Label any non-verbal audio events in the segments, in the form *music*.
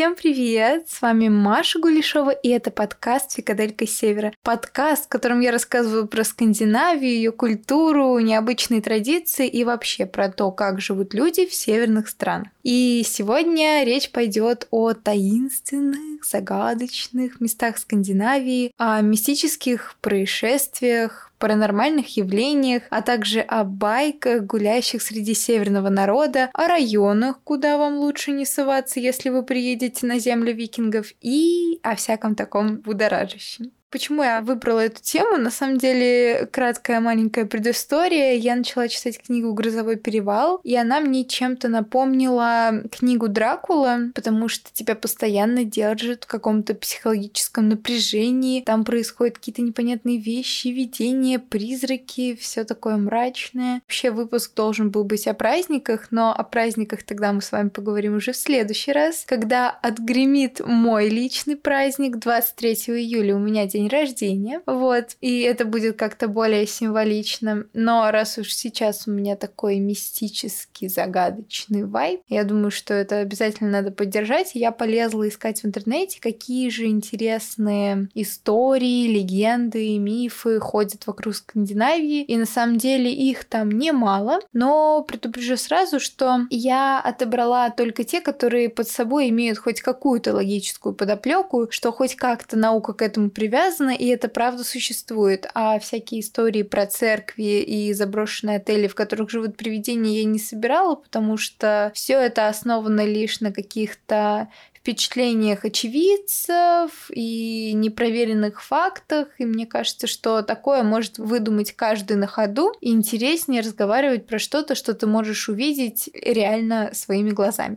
Всем привет! С вами Маша Гулешова, и это подкаст «Фикаделька Севера». Подкаст, в котором я рассказываю про Скандинавию, ее культуру, необычные традиции и вообще про то, как живут люди в северных странах. И сегодня речь пойдет о таинственных, загадочных местах Скандинавии, о мистических происшествиях, паранормальных явлениях, а также о байках, гуляющих среди северного народа, о районах, куда вам лучше не соваться, если вы приедете на землю викингов, и о всяком таком будоражащем. Почему я выбрала эту тему? На самом деле, краткая маленькая предыстория. Я начала читать книгу «Грозовой перевал», и она мне чем-то напомнила книгу Дракула, потому что тебя постоянно держат в каком-то психологическом напряжении. Там происходят какие-то непонятные вещи, видения, призраки, все такое мрачное. Вообще выпуск должен был быть о праздниках, но о праздниках тогда мы с вами поговорим уже в следующий раз, когда отгремит мой личный праздник 23 июля. У меня день день рождения, вот, и это будет как-то более символично. Но раз уж сейчас у меня такой мистический, загадочный вайб, я думаю, что это обязательно надо поддержать. Я полезла искать в интернете, какие же интересные истории, легенды, мифы ходят вокруг Скандинавии, и на самом деле их там немало, но предупрежу сразу, что я отобрала только те, которые под собой имеют хоть какую-то логическую подоплеку, что хоть как-то наука к этому привязана, связано, и это правда существует. А всякие истории про церкви и заброшенные отели, в которых живут привидения, я не собирала, потому что все это основано лишь на каких-то впечатлениях очевидцев и непроверенных фактах, и мне кажется, что такое может выдумать каждый на ходу, и интереснее разговаривать про что-то, что ты можешь увидеть реально своими глазами.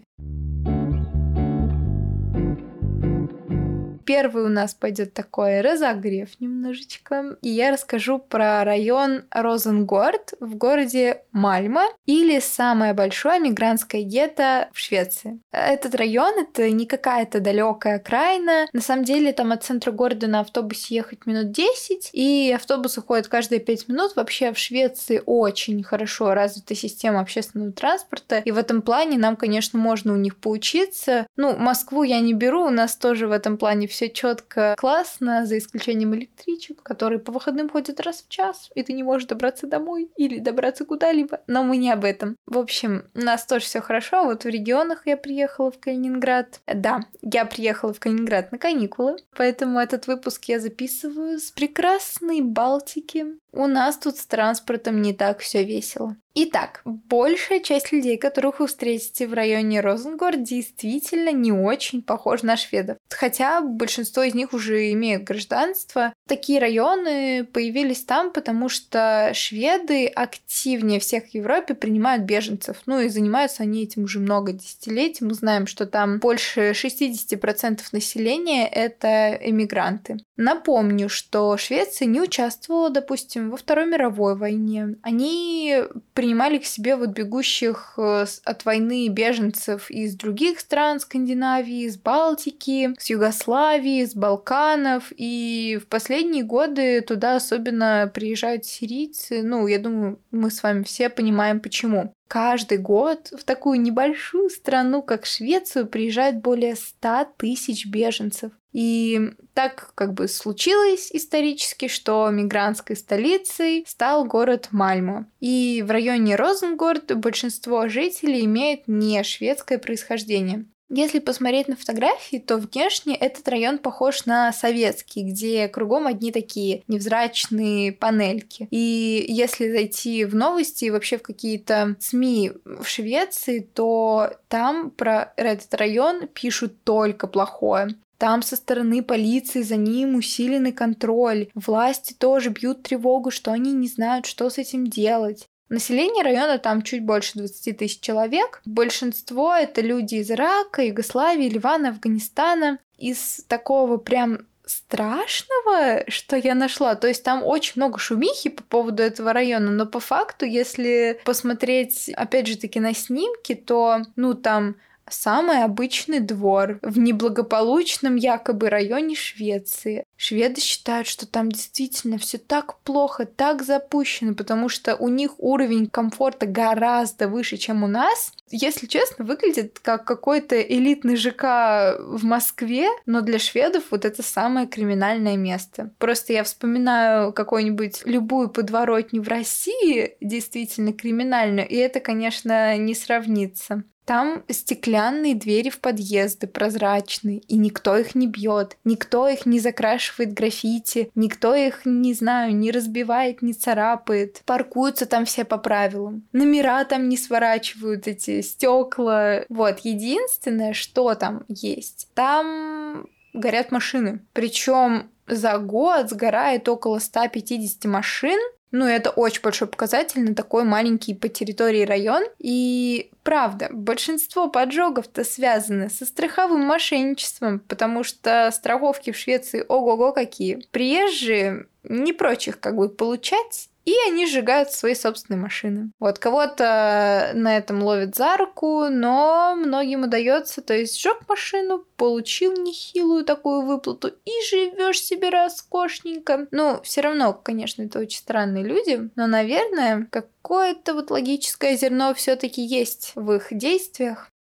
Первый у нас пойдет такой разогрев немножечко. И я расскажу про район Розенгорд в городе Мальма или самое большое мигрантское гетто в Швеции. Этот район это не какая-то далекая окраина. На самом деле там от центра города на автобусе ехать минут 10, и автобусы ходят каждые 5 минут. Вообще в Швеции очень хорошо развита система общественного транспорта, и в этом плане нам, конечно, можно у них поучиться. Ну, Москву я не беру, у нас тоже в этом плане все четко, классно, за исключением электричек, которые по выходным ходят раз в час, и ты не можешь добраться домой или добраться куда-либо. Но мы не об этом. В общем, у нас тоже все хорошо. Вот в регионах я приехала в Калининград. Да, я приехала в Калининград на каникулы, поэтому этот выпуск я записываю с прекрасной Балтики. У нас тут с транспортом не так все весело. Итак, большая часть людей, которых вы встретите в районе Розенгорд, действительно не очень похожи на шведов. Хотя большинство из них уже имеют гражданство. Такие районы появились там, потому что шведы активнее всех в Европе принимают беженцев. Ну и занимаются они этим уже много десятилетий. Мы знаем, что там больше 60% населения — это эмигранты. Напомню, что Швеция не участвовала, допустим, во Второй мировой войне. Они принимали к себе вот бегущих э, от войны беженцев из других стран Скандинавии, из Балтики, с Югославии, с Балканов. И в последние годы туда особенно приезжают сирийцы. Ну, я думаю, мы с вами все понимаем, почему каждый год в такую небольшую страну, как Швецию, приезжает более 100 тысяч беженцев. И так как бы случилось исторически, что мигрантской столицей стал город Мальмо. И в районе Розенгорд большинство жителей имеют не шведское происхождение. Если посмотреть на фотографии, то внешне этот район похож на советский, где кругом одни такие невзрачные панельки. И если зайти в новости и вообще в какие-то СМИ в Швеции, то там про этот район пишут только плохое. Там со стороны полиции за ним усиленный контроль. Власти тоже бьют тревогу, что они не знают, что с этим делать. Население района там чуть больше 20 тысяч человек. Большинство это люди из Ирака, Югославии, Ливана, Афганистана. Из такого прям страшного, что я нашла. То есть там очень много шумихи по поводу этого района, но по факту, если посмотреть, опять же таки, на снимки, то, ну, там самый обычный двор в неблагополучном якобы районе Швеции. Шведы считают, что там действительно все так плохо, так запущено, потому что у них уровень комфорта гораздо выше, чем у нас. Если честно, выглядит как какой-то элитный ЖК в Москве, но для шведов вот это самое криминальное место. Просто я вспоминаю какую-нибудь любую подворотню в России, действительно криминальную, и это, конечно, не сравнится. Там стеклянные двери в подъезды, прозрачные, и никто их не бьет, никто их не закрашивает граффити, никто их, не знаю, не разбивает, не царапает. Паркуются там все по правилам. Номера там не сворачивают эти стекла. Вот, единственное, что там есть, там горят машины. Причем за год сгорает около 150 машин, ну, это очень большой показатель на такой маленький по территории район. И правда, большинство поджогов-то связаны со страховым мошенничеством, потому что страховки в Швеции ого-го какие. Приезжие не прочих как бы получать, и они сжигают свои собственные машины. Вот кого-то на этом ловят за руку, но многим удается, то есть сжег машину, получил нехилую такую выплату и живешь себе роскошненько. Ну, все равно, конечно, это очень странные люди, но, наверное, какое-то вот логическое зерно все-таки есть в их действиях.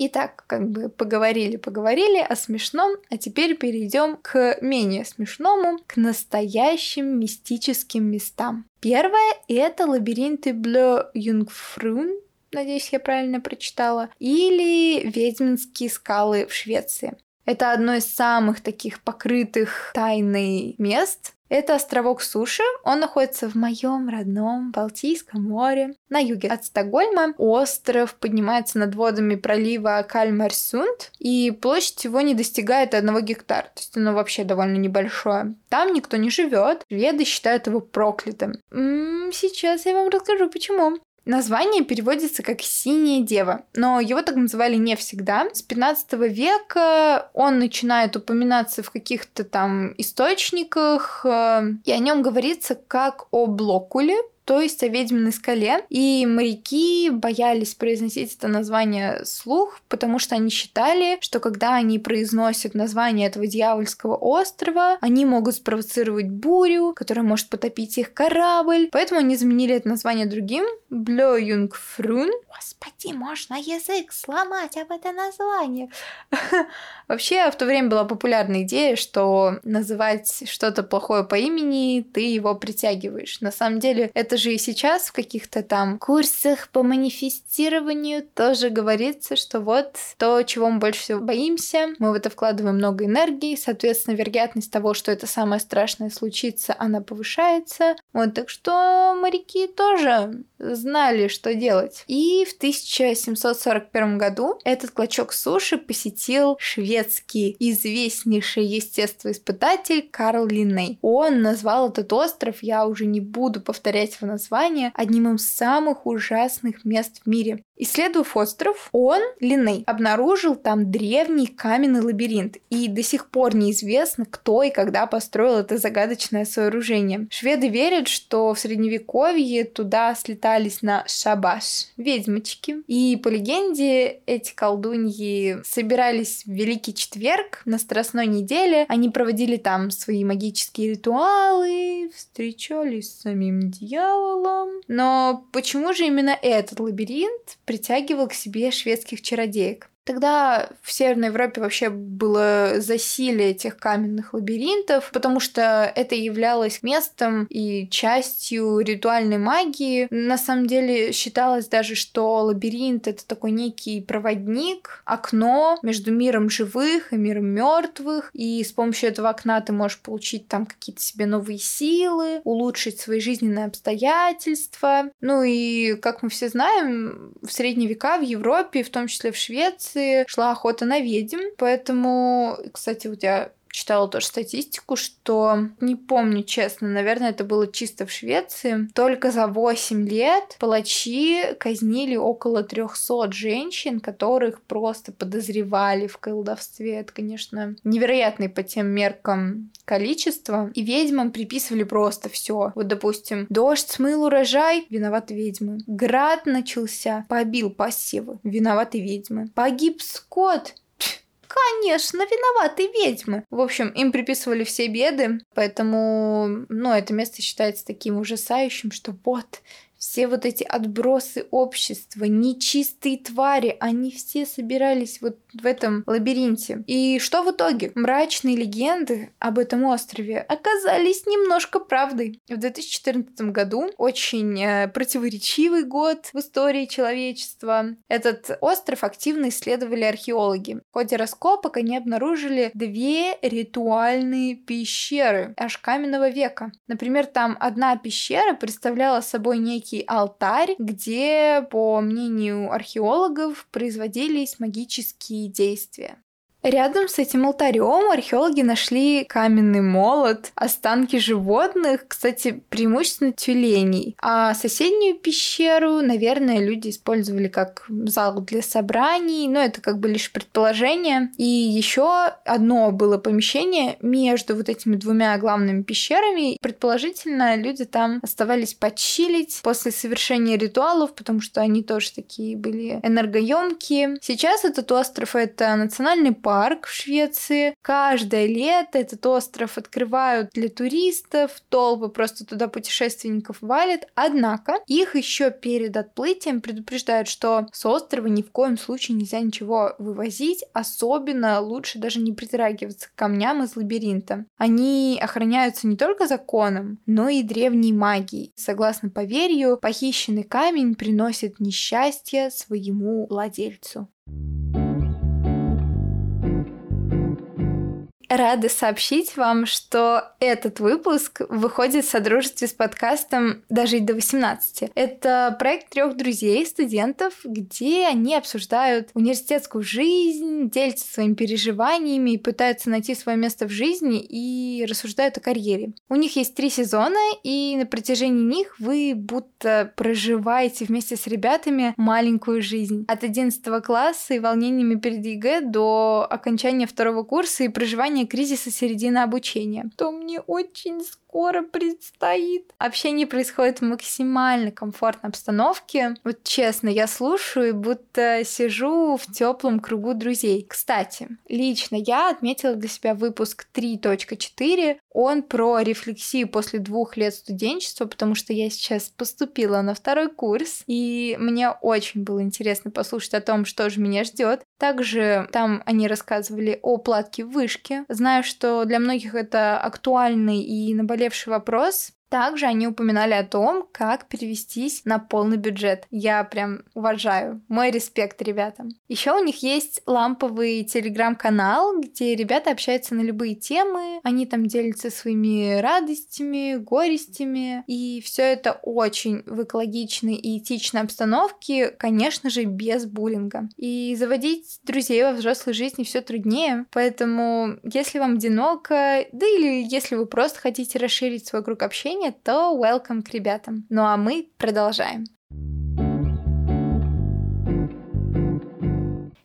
Итак, как бы поговорили-поговорили о смешном, а теперь перейдем к менее смешному, к настоящим мистическим местам. Первое — это лабиринты Блё Юнгфрун, надеюсь, я правильно прочитала, или Ведьминские скалы в Швеции. Это одно из самых таких покрытых тайной мест, это островок суши. Он находится в моем родном Балтийском море. На юге от Стокгольма остров поднимается над водами пролива Кальмарсунд, и площадь его не достигает одного гектара, то есть оно вообще довольно небольшое. Там никто не живет, шведы считают его проклятым. М-м, сейчас я вам расскажу, почему. Название переводится как «синяя дева», но его так называли не всегда. С 15 века он начинает упоминаться в каких-то там источниках, э, и о нем говорится как о Блокуле, то есть о ведьминой скале. И моряки боялись произносить это название слух, потому что они считали, что когда они произносят название этого дьявольского острова, они могут спровоцировать бурю, которая может потопить их корабль. Поэтому они заменили это название другим — Блёюнгфрун. Господи, можно язык сломать об это название. *laughs* Вообще, в то время была популярная идея, что называть что-то плохое по имени, ты его притягиваешь. На самом деле, это же и сейчас в каких-то там курсах по манифестированию тоже говорится, что вот то, чего мы больше всего боимся, мы в это вкладываем много энергии, соответственно, вероятность того, что это самое страшное случится, она повышается. Вот, так что моряки тоже знали, что делать. И в 1741 году этот клочок суши посетил шведский известнейший естествоиспытатель Карл Линней. Он назвал этот остров, я уже не буду повторять его название, одним из самых ужасных мест в мире. Исследовав остров, он, Линней, обнаружил там древний каменный лабиринт, и до сих пор неизвестно, кто и когда построил это загадочное сооружение. Шведы верят, что в средневековье туда слетались на шабаш ведьмочки, и по легенде эти колдуньи собирались в Великий Четверг на Страстной неделе, они проводили там свои магические ритуалы, встречались с самим дьяволом. Но почему же именно этот лабиринт притягивал к себе шведских чародеек. Тогда в Северной Европе вообще было засилие этих каменных лабиринтов, потому что это являлось местом и частью ритуальной магии. На самом деле считалось даже, что лабиринт это такой некий проводник, окно между миром живых и миром мертвых, и с помощью этого окна ты можешь получить там какие-то себе новые силы, улучшить свои жизненные обстоятельства. Ну и, как мы все знаем, в средние века в Европе, в том числе в Швеции, шла охота на ведьм. Поэтому, кстати, вот я читала тоже статистику, что, не помню честно, наверное, это было чисто в Швеции, только за 8 лет палачи казнили около 300 женщин, которых просто подозревали в колдовстве. Это, конечно, невероятный по тем меркам количество. И ведьмам приписывали просто все. Вот, допустим, дождь смыл урожай, виноваты ведьмы. Град начался, побил посевы, виноваты ведьмы. Погиб скот, Конечно, виноваты ведьмы. В общем, им приписывали все беды, поэтому, ну, это место считается таким ужасающим, что вот, все вот эти отбросы общества, нечистые твари, они все собирались вот в этом лабиринте. И что в итоге? Мрачные легенды об этом острове оказались немножко правдой. В 2014 году, очень э, противоречивый год в истории человечества, этот остров активно исследовали археологи. В ходе раскопок они обнаружили две ритуальные пещеры аж каменного века. Например, там одна пещера представляла собой некий некий алтарь, где, по мнению археологов, производились магические действия. Рядом с этим алтарем археологи нашли каменный молот, останки животных, кстати, преимущественно тюленей. А соседнюю пещеру, наверное, люди использовали как зал для собраний, но это как бы лишь предположение. И еще одно было помещение между вот этими двумя главными пещерами. Предположительно, люди там оставались почилить после совершения ритуалов, потому что они тоже такие были энергоемкие. Сейчас этот остров это национальный парк, парк в Швеции. Каждое лето этот остров открывают для туристов, толпы просто туда путешественников валят. Однако их еще перед отплытием предупреждают, что с острова ни в коем случае нельзя ничего вывозить, особенно лучше даже не притрагиваться к камням из лабиринта. Они охраняются не только законом, но и древней магией. Согласно поверью, похищенный камень приносит несчастье своему владельцу. Рада сообщить вам, что этот выпуск выходит в содружестве с подкастом «Дожить до 18». Это проект трех друзей, студентов, где они обсуждают университетскую жизнь, делятся своими переживаниями, пытаются найти свое место в жизни и рассуждают о карьере. У них есть три сезона, и на протяжении них вы будто проживаете вместе с ребятами маленькую жизнь. От 11 класса и волнениями перед ЕГЭ до окончания второго курса и проживания кризиса середины обучения, то мне очень скоро предстоит. Общение происходит в максимально комфортной обстановке. Вот честно, я слушаю, будто сижу в теплом кругу друзей. Кстати, лично я отметила для себя выпуск 3.4. Он про рефлексию после двух лет студенчества, потому что я сейчас поступила на второй курс, и мне очень было интересно послушать о том, что же меня ждет. Также там они рассказывали о платке вышки. Знаю, что для многих это актуальный и наболевший вопрос, также они упоминали о том, как перевестись на полный бюджет. Я прям уважаю. Мой респект ребятам. Еще у них есть ламповый телеграм-канал, где ребята общаются на любые темы. Они там делятся своими радостями, горестями. И все это очень в экологичной и этичной обстановке, конечно же, без буллинга. И заводить друзей во взрослой жизни все труднее. Поэтому, если вам одиноко, да или если вы просто хотите расширить свой круг общения, настроение, то welcome к ребятам. Ну а мы продолжаем.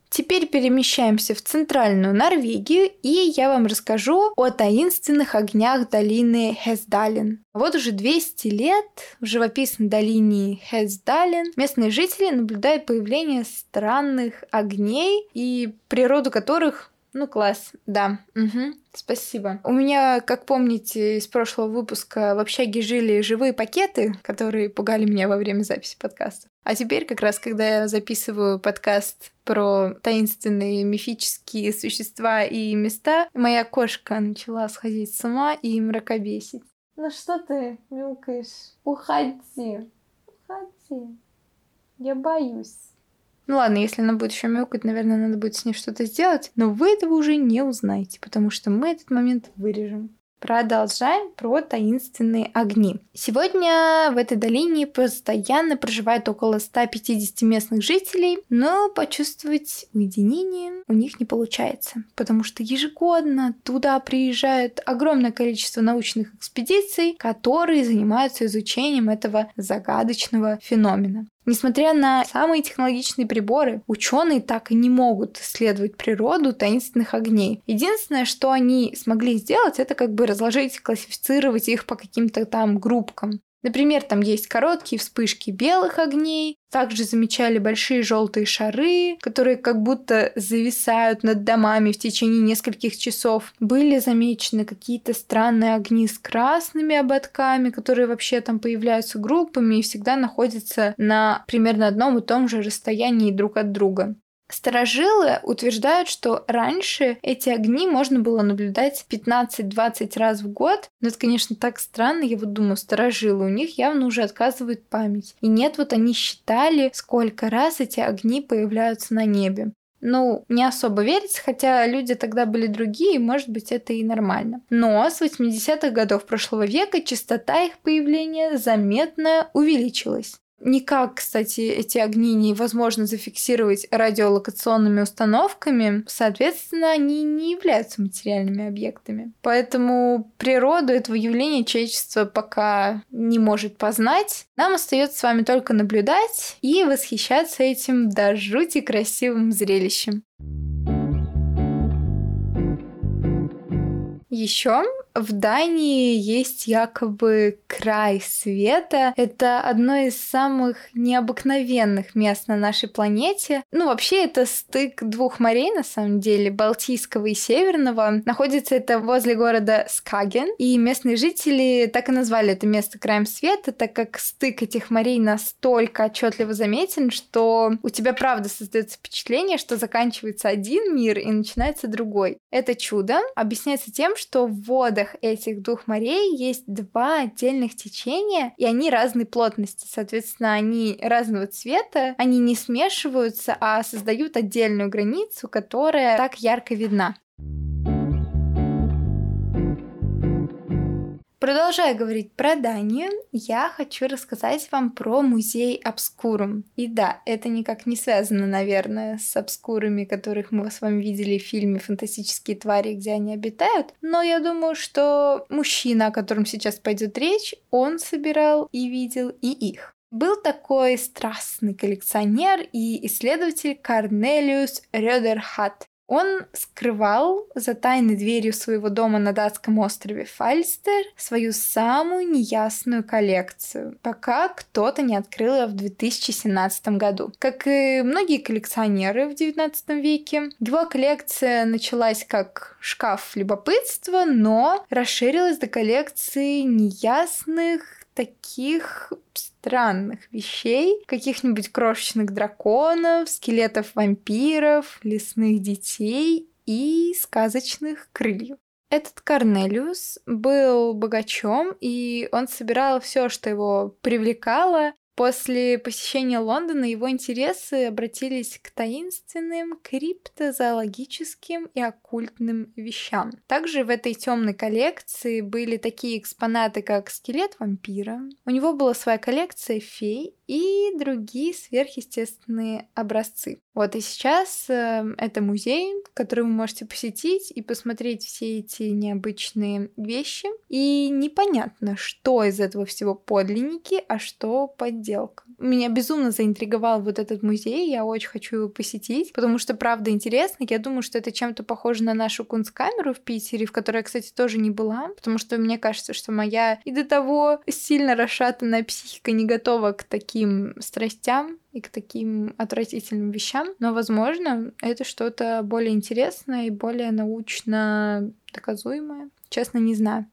Теперь перемещаемся в центральную Норвегию, и я вам расскажу о таинственных огнях долины Хесдален. Вот уже 200 лет в живописной долине Хесдален местные жители наблюдают появление странных огней, и природу которых ну, класс, да. Угу. Спасибо. У меня, как помните, из прошлого выпуска в общаге жили живые пакеты, которые пугали меня во время записи подкаста. А теперь, как раз, когда я записываю подкаст про таинственные мифические существа и места, моя кошка начала сходить с ума и мракобесить. Ну что ты мяукаешь? Уходи. Уходи. Я боюсь. Ну ладно, если она будет еще мяукать, наверное, надо будет с ней что-то сделать, но вы этого уже не узнаете, потому что мы этот момент вырежем. Продолжаем про таинственные огни. Сегодня в этой долине постоянно проживает около 150 местных жителей, но почувствовать уединение у них не получается, потому что ежегодно туда приезжает огромное количество научных экспедиций, которые занимаются изучением этого загадочного феномена. Несмотря на самые технологичные приборы, ученые так и не могут исследовать природу таинственных огней. Единственное, что они смогли сделать, это как бы разложить, классифицировать их по каким-то там группкам. Например, там есть короткие вспышки белых огней, также замечали большие желтые шары, которые как будто зависают над домами в течение нескольких часов. Были замечены какие-то странные огни с красными ободками, которые вообще там появляются группами и всегда находятся на примерно одном и том же расстоянии друг от друга. Старожилы утверждают, что раньше эти огни можно было наблюдать 15-20 раз в год. Но это, конечно, так странно. Я вот думаю, старожилы, у них явно уже отказывает память. И нет, вот они считали, сколько раз эти огни появляются на небе. Ну, не особо верится, хотя люди тогда были другие, и, может быть, это и нормально. Но с 80-х годов прошлого века частота их появления заметно увеличилась. Никак, кстати, эти огни невозможно зафиксировать радиолокационными установками, соответственно, они не являются материальными объектами. Поэтому природу этого явления человечество пока не может познать. Нам остается с вами только наблюдать и восхищаться этим до жути красивым зрелищем. Еще в Дании есть якобы край света. Это одно из самых необыкновенных мест на нашей планете. Ну, вообще, это стык двух морей, на самом деле, Балтийского и Северного. Находится это возле города Скаген. И местные жители так и назвали это место краем света, так как стык этих морей настолько отчетливо заметен, что у тебя правда создается впечатление, что заканчивается один мир и начинается другой. Это чудо объясняется тем, что в этих двух морей есть два отдельных течения, и они разной плотности. Соответственно, они разного цвета, они не смешиваются, а создают отдельную границу, которая так ярко видна. Продолжая говорить про Данию, я хочу рассказать вам про музей Обскурум. И да, это никак не связано, наверное, с обскурами, которых мы с вами видели в фильме «Фантастические твари», где они обитают, но я думаю, что мужчина, о котором сейчас пойдет речь, он собирал и видел и их. Был такой страстный коллекционер и исследователь Корнелиус Рёдерхат. Он скрывал за тайной дверью своего дома на датском острове Фальстер свою самую неясную коллекцию, пока кто-то не открыл ее в 2017 году. Как и многие коллекционеры в 19 веке, его коллекция началась как шкаф любопытства, но расширилась до коллекции неясных таких странных вещей, каких-нибудь крошечных драконов, скелетов вампиров, лесных детей и сказочных крыльев. Этот Корнелиус был богачом, и он собирал все, что его привлекало, После посещения Лондона его интересы обратились к таинственным, криптозоологическим и оккультным вещам. Также в этой темной коллекции были такие экспонаты, как скелет вампира. У него была своя коллекция фей и другие сверхъестественные образцы. Вот и сейчас э, это музей, который вы можете посетить и посмотреть все эти необычные вещи. И непонятно, что из этого всего подлинники, а что подделка. Меня безумно заинтриговал вот этот музей, я очень хочу его посетить, потому что правда интересно. Я думаю, что это чем-то похоже на нашу кунсткамеру в Питере, в которой я, кстати, тоже не была, потому что мне кажется, что моя и до того сильно расшатанная психика не готова к таким страстям и к таким отвратительным вещам, но, возможно, это что-то более интересное и более научно доказуемое. Честно, не знаю.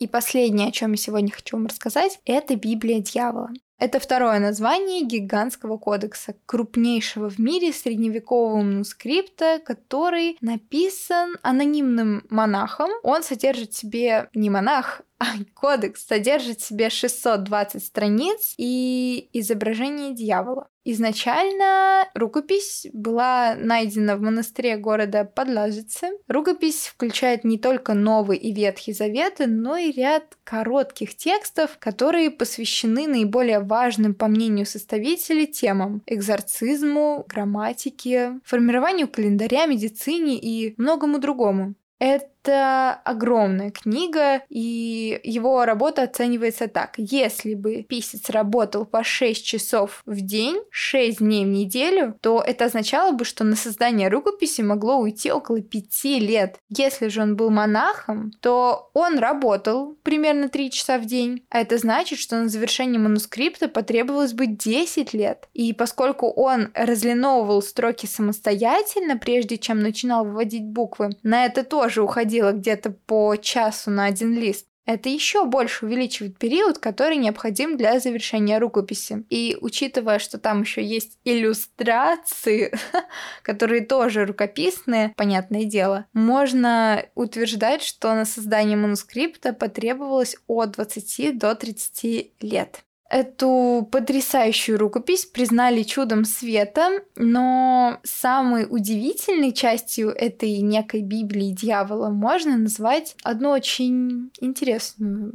И последнее, о чем я сегодня хочу вам рассказать, это Библия дьявола. Это второе название гигантского кодекса, крупнейшего в мире средневекового манускрипта, который написан анонимным монахом. Он содержит в себе не монах, *laughs* Кодекс содержит в себе 620 страниц и изображение дьявола. Изначально рукопись была найдена в монастыре города Подлажице. Рукопись включает не только Новый и Ветхий Заветы, но и ряд коротких текстов, которые посвящены наиболее важным, по мнению составителей, темам – экзорцизму, грамматике, формированию календаря, медицине и многому другому. Это огромная книга, и его работа оценивается так. Если бы писец работал по 6 часов в день, 6 дней в неделю, то это означало бы, что на создание рукописи могло уйти около 5 лет. Если же он был монахом, то он работал примерно 3 часа в день, а это значит, что на завершение манускрипта потребовалось бы 10 лет. И поскольку он разлиновывал строки самостоятельно, прежде чем начинал выводить буквы, на это тоже уходило где-то по часу на один лист. Это еще больше увеличивает период, который необходим для завершения рукописи. И учитывая, что там еще есть иллюстрации, *laughs* которые тоже рукописные, понятное дело, можно утверждать, что на создание манускрипта потребовалось от 20 до 30 лет. Эту потрясающую рукопись признали чудом света, но самой удивительной частью этой некой Библии дьявола можно назвать одну очень интересную,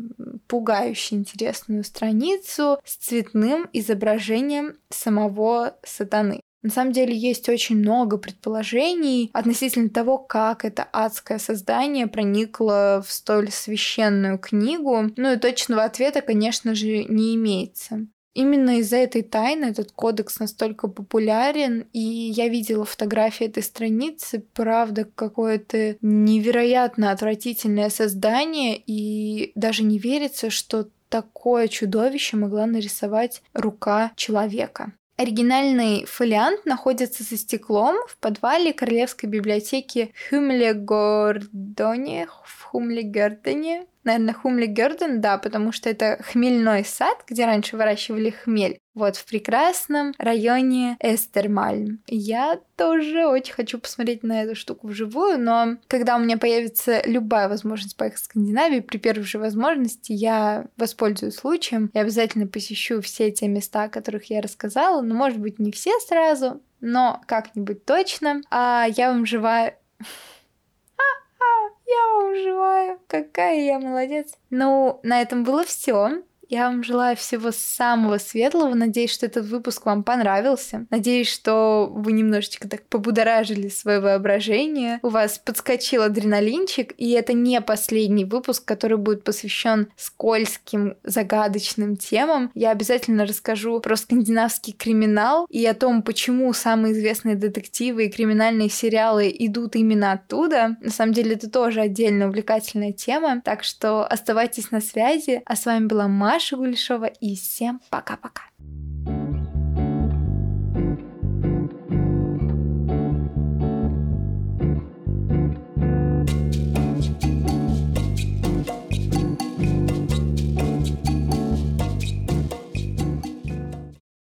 пугающе интересную страницу с цветным изображением самого сатаны. На самом деле есть очень много предположений относительно того, как это адское создание проникло в столь священную книгу. Ну и точного ответа, конечно же, не имеется. Именно из-за этой тайны этот кодекс настолько популярен, и я видела фотографии этой страницы, правда, какое-то невероятно отвратительное создание, и даже не верится, что такое чудовище могла нарисовать рука человека. Оригинальный фолиант находится за стеклом в подвале Королевской библиотеки Хюмлегордоне в Хумлегердене наверное, Хумли Герден, да, потому что это хмельной сад, где раньше выращивали хмель. Вот в прекрасном районе Эстермальм. Я тоже очень хочу посмотреть на эту штуку вживую, но когда у меня появится любая возможность поехать в Скандинавию, при первой же возможности я воспользуюсь случаем и обязательно посещу все те места, о которых я рассказала, но, может быть, не все сразу, но как-нибудь точно. А я вам желаю *laughs* я вам желаю. Какая я молодец. Ну, на этом было все. Я вам желаю всего самого светлого. Надеюсь, что этот выпуск вам понравился. Надеюсь, что вы немножечко так побудоражили свое воображение. У вас подскочил адреналинчик, и это не последний выпуск, который будет посвящен скользким, загадочным темам. Я обязательно расскажу про скандинавский криминал и о том, почему самые известные детективы и криминальные сериалы идут именно оттуда. На самом деле, это тоже отдельно увлекательная тема. Так что оставайтесь на связи. А с вами была Маша Маша Гулешова и всем пока-пока.